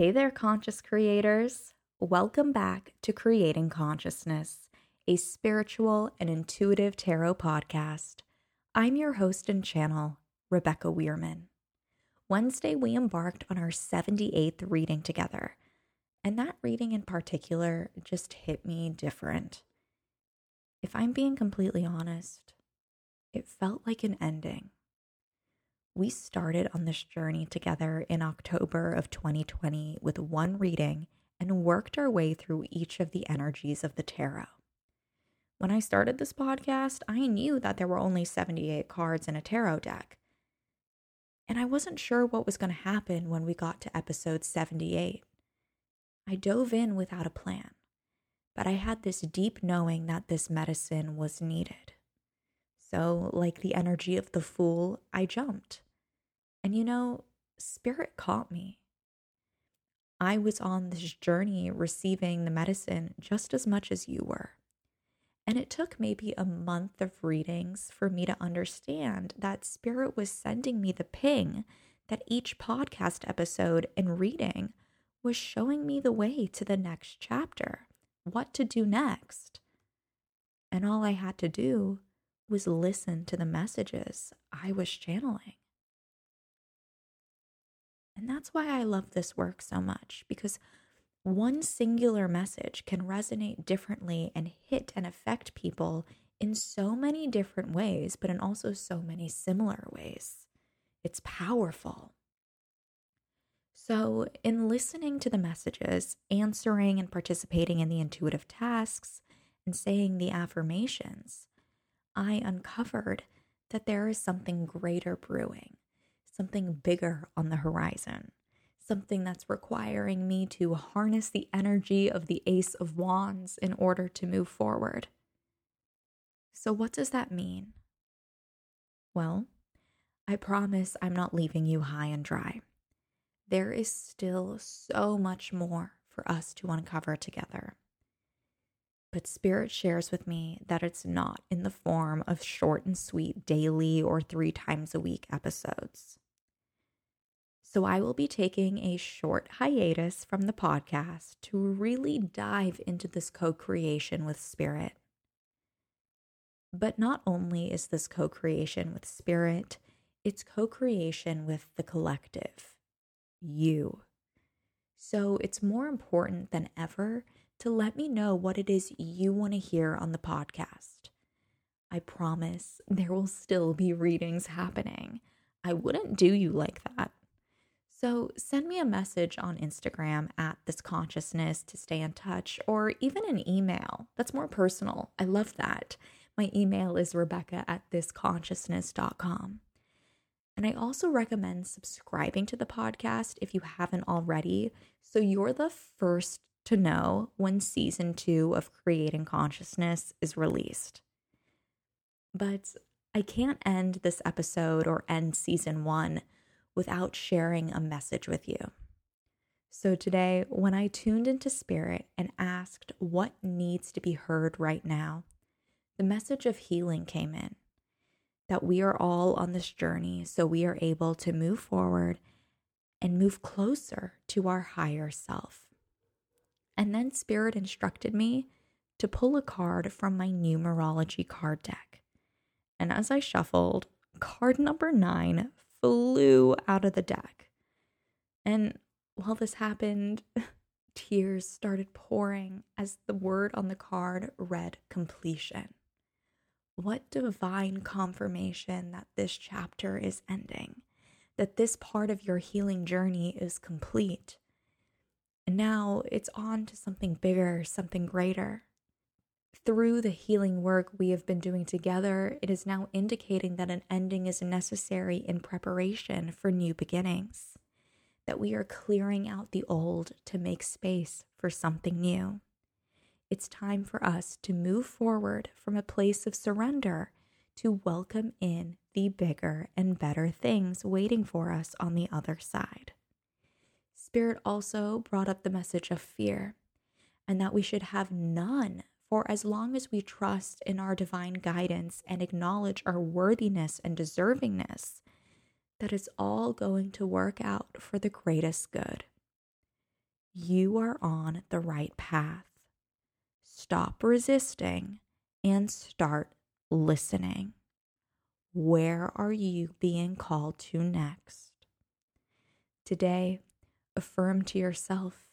Hey there, conscious creators. Welcome back to Creating Consciousness, a spiritual and intuitive tarot podcast. I'm your host and channel, Rebecca Weirman. Wednesday, we embarked on our 78th reading together, and that reading in particular just hit me different. If I'm being completely honest, it felt like an ending we started on this journey together in October of 2020 with one reading and worked our way through each of the energies of the tarot. When I started this podcast, I knew that there were only 78 cards in a tarot deck. And I wasn't sure what was going to happen when we got to episode 78. I dove in without a plan, but I had this deep knowing that this medicine was needed. So, like the energy of the fool, I jumped. And you know, Spirit caught me. I was on this journey receiving the medicine just as much as you were. And it took maybe a month of readings for me to understand that Spirit was sending me the ping that each podcast episode and reading was showing me the way to the next chapter, what to do next. And all I had to do was listen to the messages I was channeling. And that's why I love this work so much because one singular message can resonate differently and hit and affect people in so many different ways, but in also so many similar ways. It's powerful. So, in listening to the messages, answering and participating in the intuitive tasks, and saying the affirmations, I uncovered that there is something greater brewing, something bigger on the horizon, something that's requiring me to harness the energy of the Ace of Wands in order to move forward. So, what does that mean? Well, I promise I'm not leaving you high and dry. There is still so much more for us to uncover together. But Spirit shares with me that it's not in the form of short and sweet daily or three times a week episodes. So I will be taking a short hiatus from the podcast to really dive into this co creation with Spirit. But not only is this co creation with Spirit, it's co creation with the collective, you. So it's more important than ever to let me know what it is you want to hear on the podcast. I promise there will still be readings happening. I wouldn't do you like that. So send me a message on Instagram at this consciousness to stay in touch, or even an email. That's more personal. I love that. My email is rebecca at thisconsciousness.com. And I also recommend subscribing to the podcast if you haven't already, so you're the first to know when season two of Creating Consciousness is released. But I can't end this episode or end season one without sharing a message with you. So today, when I tuned into spirit and asked what needs to be heard right now, the message of healing came in that we are all on this journey so we are able to move forward and move closer to our higher self. And then Spirit instructed me to pull a card from my numerology card deck. And as I shuffled, card number nine flew out of the deck. And while this happened, tears started pouring as the word on the card read completion. What divine confirmation that this chapter is ending, that this part of your healing journey is complete. And now it's on to something bigger, something greater. Through the healing work we have been doing together, it is now indicating that an ending is necessary in preparation for new beginnings, that we are clearing out the old to make space for something new. It's time for us to move forward from a place of surrender to welcome in the bigger and better things waiting for us on the other side. Spirit also brought up the message of fear and that we should have none for as long as we trust in our divine guidance and acknowledge our worthiness and deservingness, that is all going to work out for the greatest good. You are on the right path. Stop resisting and start listening. Where are you being called to next? Today, affirm to yourself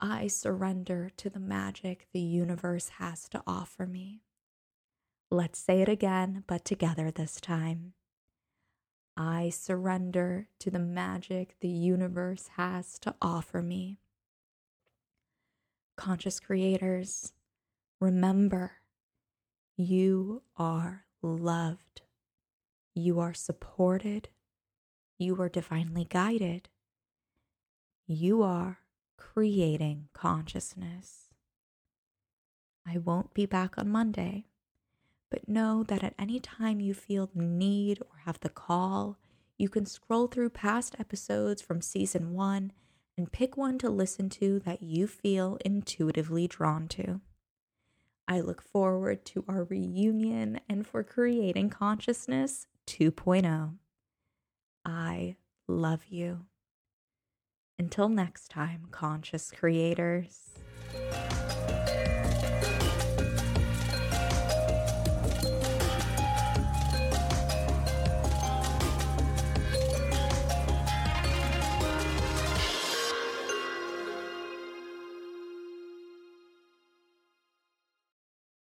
I surrender to the magic the universe has to offer me. Let's say it again, but together this time. I surrender to the magic the universe has to offer me. Conscious creators, remember you are loved, you are supported, you are divinely guided, you are creating consciousness. I won't be back on Monday, but know that at any time you feel the need or have the call, you can scroll through past episodes from season one and pick one to listen to that you feel intuitively drawn to. I look forward to our reunion and for creating consciousness 2.0. I love you. Until next time, conscious creators.